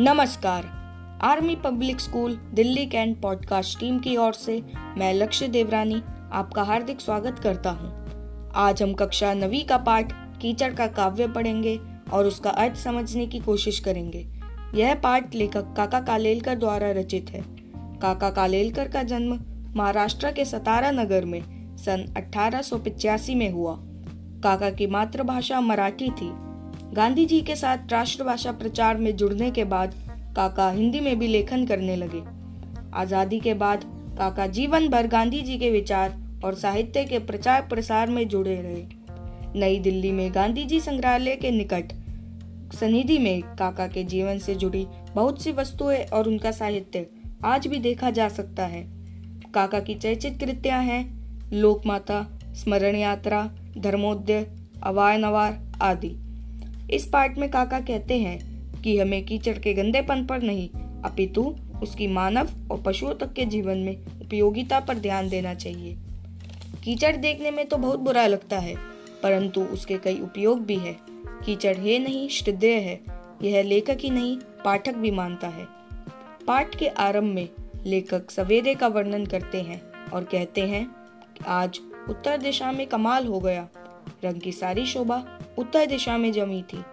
नमस्कार। Army public school Delhi cantt podcast team की ओर से मैं लक्ष्य देवरानी आपका हार्दिक स्वागत करता हूँ। आज हम कक्षा नवी का पाठ कीचड़ का काव्य पढ़ेंगे और उसका अर्थ समझने की कोशिश करेंगे। यह पाठ लेखक काका कालेलकर द्वारा रचित है। काका कालेलकर का जन्म महाराष्ट्र के सतारा नगर में सन अठारह में हुआ। काका की मातृभाषा मराठी थी। गांधी जी के साथ राष्ट्रभाषा प्रचार में जुड़ने के बाद काका हिंदी में भी लेखन करने लगे। आज़ादी के बाद काका जीवन भर गांधी जी के विचार और साहित्य के प्रचार प्रसार में जुड़े रहे। नई दिल्ली में गांधी जी संग्रहालय के निकट सनिधि में काका के जीवन से जुड़ी बहुत सी वस्तुएँ और उनका साहित्य आज भी देखा जा सकता है। काका की चर्चित कृतियाँ हैं, लोकमाता, स्मरण यात्रा, धर्मोदय अवाय नवार आदि। इस पार्ट में काका कहते हैं कि हमें कीचड़ के गंदेपन पर नहीं, अपितु उसकी मानव और पशुओं तक के जीवन में उपयोगिता पर ध्यान देना चाहिए। कीचड़ देखने में तो बहुत बुरा लगता है, परंतु उसके कई उपयोग भी है। कीचड़ है नहीं, श्रद्धेय है। यह लेखक ही नहीं, पाठक भी मानता है। पाठ के आरंभ में लेखक सवेरे का वर्णन करते हैं और कहते हैं आज उत्तर दिशा में कमाल हो गया। रंग की सारी शोभा उत्तर दिशा में जमी थी।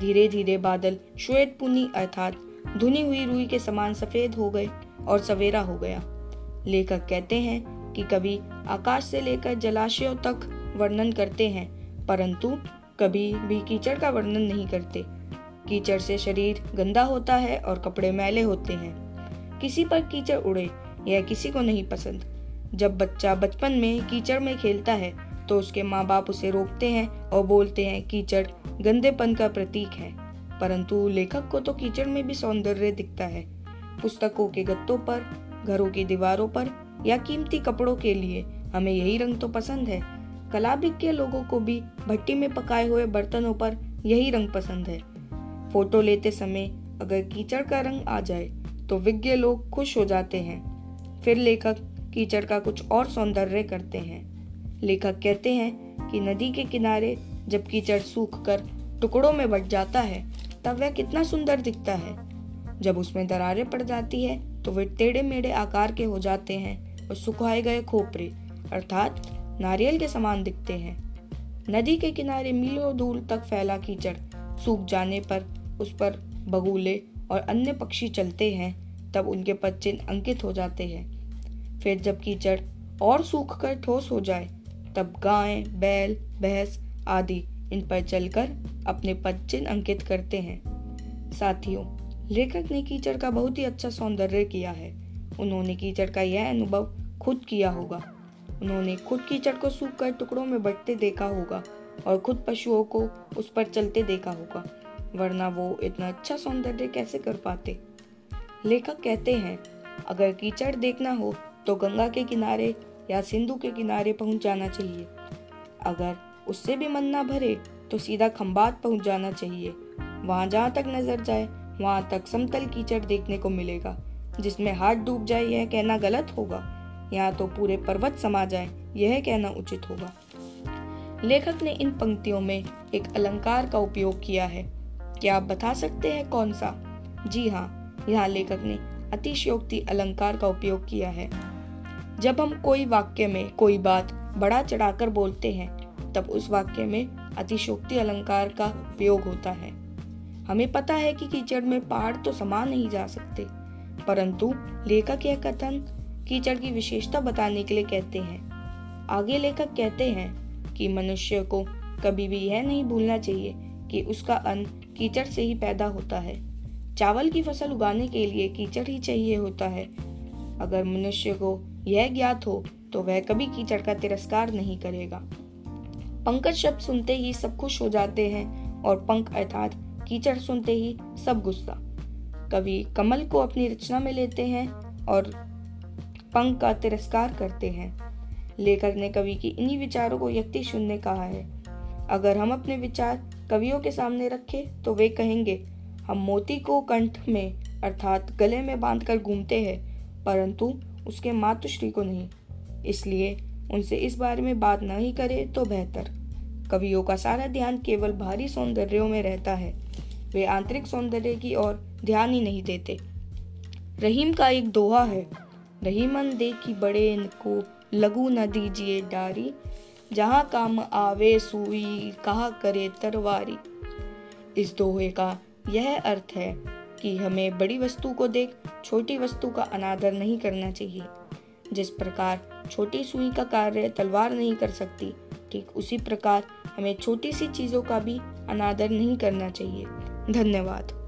धीरे धीरे बादल श्वेत पुनी अर्थात धुनी हुई रुई के समान सफ़ेद हो गए और सवेरा हो गया। लेखक कहते हैं कि कभी आकाश से लेकर जलाशयों तक वर्णन करते हैं, परंतु कभी भी कीचड़ का वर्णन नहीं करते। कीचड़ से शरीर गंदा होता है और कपड़े मैले होते हैं। किसी पर कीचड़ उड़े यह किसी को नहीं पसंद। जब बच्चा बचपन में कीचड़ में खेलता है तो उसके माँ बाप उसे रोकते हैं और बोलते हैं, कीचड़ गंदेपन का प्रतीक है। परंतु लेखक को तो कीचड़ में भी सौंदर्य दिखता है। पुस्तकों के गत्तों पर, घरों की दीवारों पर या कीमती कपड़ों के लिए हमें यही रंग तो पसंद है। कलाभिज्ञ लोगों को भी भट्टी में पकाए हुए बर्तनों पर यही रंग पसंद है। फ़ोटो लेते समय अगर कीचड़ का रंग आ जाए तो विज्ञ लोग खुश हो जाते हैं। फिर लेखक कीचड़ का कुछ और सौंदर्य करते हैं। लेखक कहते हैं कि नदी के किनारे जब कीचड़ सूख कर टुकड़ों में बट जाता है, तब वह कितना सुंदर दिखता है। जब उसमें दरारें पड़ जाती है तो वे टेढ़े मेढ़े आकार के हो जाते हैं और सुखाए गए खोपरे, अर्थात नारियल के समान दिखते हैं। नदी के किनारे मीलों दूर तक फैला कीचड़ सूख जाने पर उस पर बगुले और अन्य पक्षी चलते हैं, तब उनके पद अंकित हो जाते हैं। फिर जब कीचड़ और सूख कर ठोस हो जाए तब गाय, बैल, भैंस आदि इन पर चलकर अपने पद चिन्ह अंकित करते हैं। साथियों, लेखक ने कीचड़ का बहुत ही अच्छा सौंदर्य किया है। उन्होंने कीचड़ का यह अनुभव खुद किया होगा। उन्होंने खुद कीचड़ को सूख कर टुकड़ों में बटते देखा होगा और खुद पशुओं को उस पर चलते देखा होगा, वरना वो इतना अच्छा सौंदर्य कैसे कर पाते? लेखक कहते हैं, अगर कीचड़ देखना हो तो गंगा के किनारे या सिंधु के किनारे पहुँच जाना चाहिए। अगर उससे भी मन ना भरे तो सीधा खम्बात पहुँच जाना चाहिए। वहाँ जहाँ तक नज़र जाए, वहाँ तक समतल कीचड़ देखने को मिलेगा, जिसमें हाथ डूब जाए, यह कहना गलत होगा। यहाँ तो पूरे पर्वत समा जाए, यह कहना उचित होगा। लेखक ने इन पंक्तियों में एक अलंकार का उपयोग किया है। क्या आप बता सकते हैं कौन सा? जी हाँ यहाँ लेखक ने अतिशयोक्ति अलंकार का उपयोग किया है। जब हम कोई वाक्य में कोई बात बड़ा चढ़ाकर बोलते हैं, तब उस वाक्य में अतिशोक्ति अलंकार का उपयोग होता है। हमें पता है कि कीचड़ में पहाड़ तो समा नहीं जा सकते, परंतु लेखक यह कथन कीचड़ की विशेषता बताने के लिए कहते हैं। आगे लेखक कहते हैं कि मनुष्य को कभी भी यह नहीं भूलना चाहिए कि उसका अन्न कीचड़ से ही पैदा होता है। चावल की फ़सल उगाने के लिए कीचड़ ही चाहिए होता है। अगर मनुष्य को यह ज्ञात हो तो वह कभी कीचड़ का तिरस्कार नहीं करेगा। पंकज शब्द सुनते ही सब खुश हो जाते हैं और पंख अर्थात कीचड़ सुनते ही सब गुस्सा। कवि कमल को अपनी रचना में लेते हैं और पंख का तिरस्कार करते हैं। लेखक ने कवि की इन्हीं विचारों को यक्ति शून्य कहा है। अगर हम अपने विचार कवियों के सामने रखें तो वे कहेंगे, हम मोती को कंठ में, अर्थात गले में बांधकर घूमते हैं, परंतु उसके मातुश्री को नहीं। इसलिए उनसे इस बारे में बात न ही करे तो बेहतर। कवियों का सारा ध्यान केवल बाहरी सौंदर्यों में रहता है। वे आंतरिक सौंदर्य की ओर ध्यान ही नहीं देते। रहीम का एक दोहा है रहीमन देखी बड़े इनको लघु न दीजिए डारी। जहाँ काम आवे सुई, कहा करे तरवारी। इस दोहे का यह अर्थ है कि हमें बड़ी वस्तु को देख छोटी वस्तु का अनादर नहीं करना चाहिए। जिस प्रकार छोटी सुई का कार्य तलवार नहीं कर सकती, ठीक उसी प्रकार हमें छोटी सी चीज़ों का भी अनादर नहीं करना चाहिए। धन्यवाद।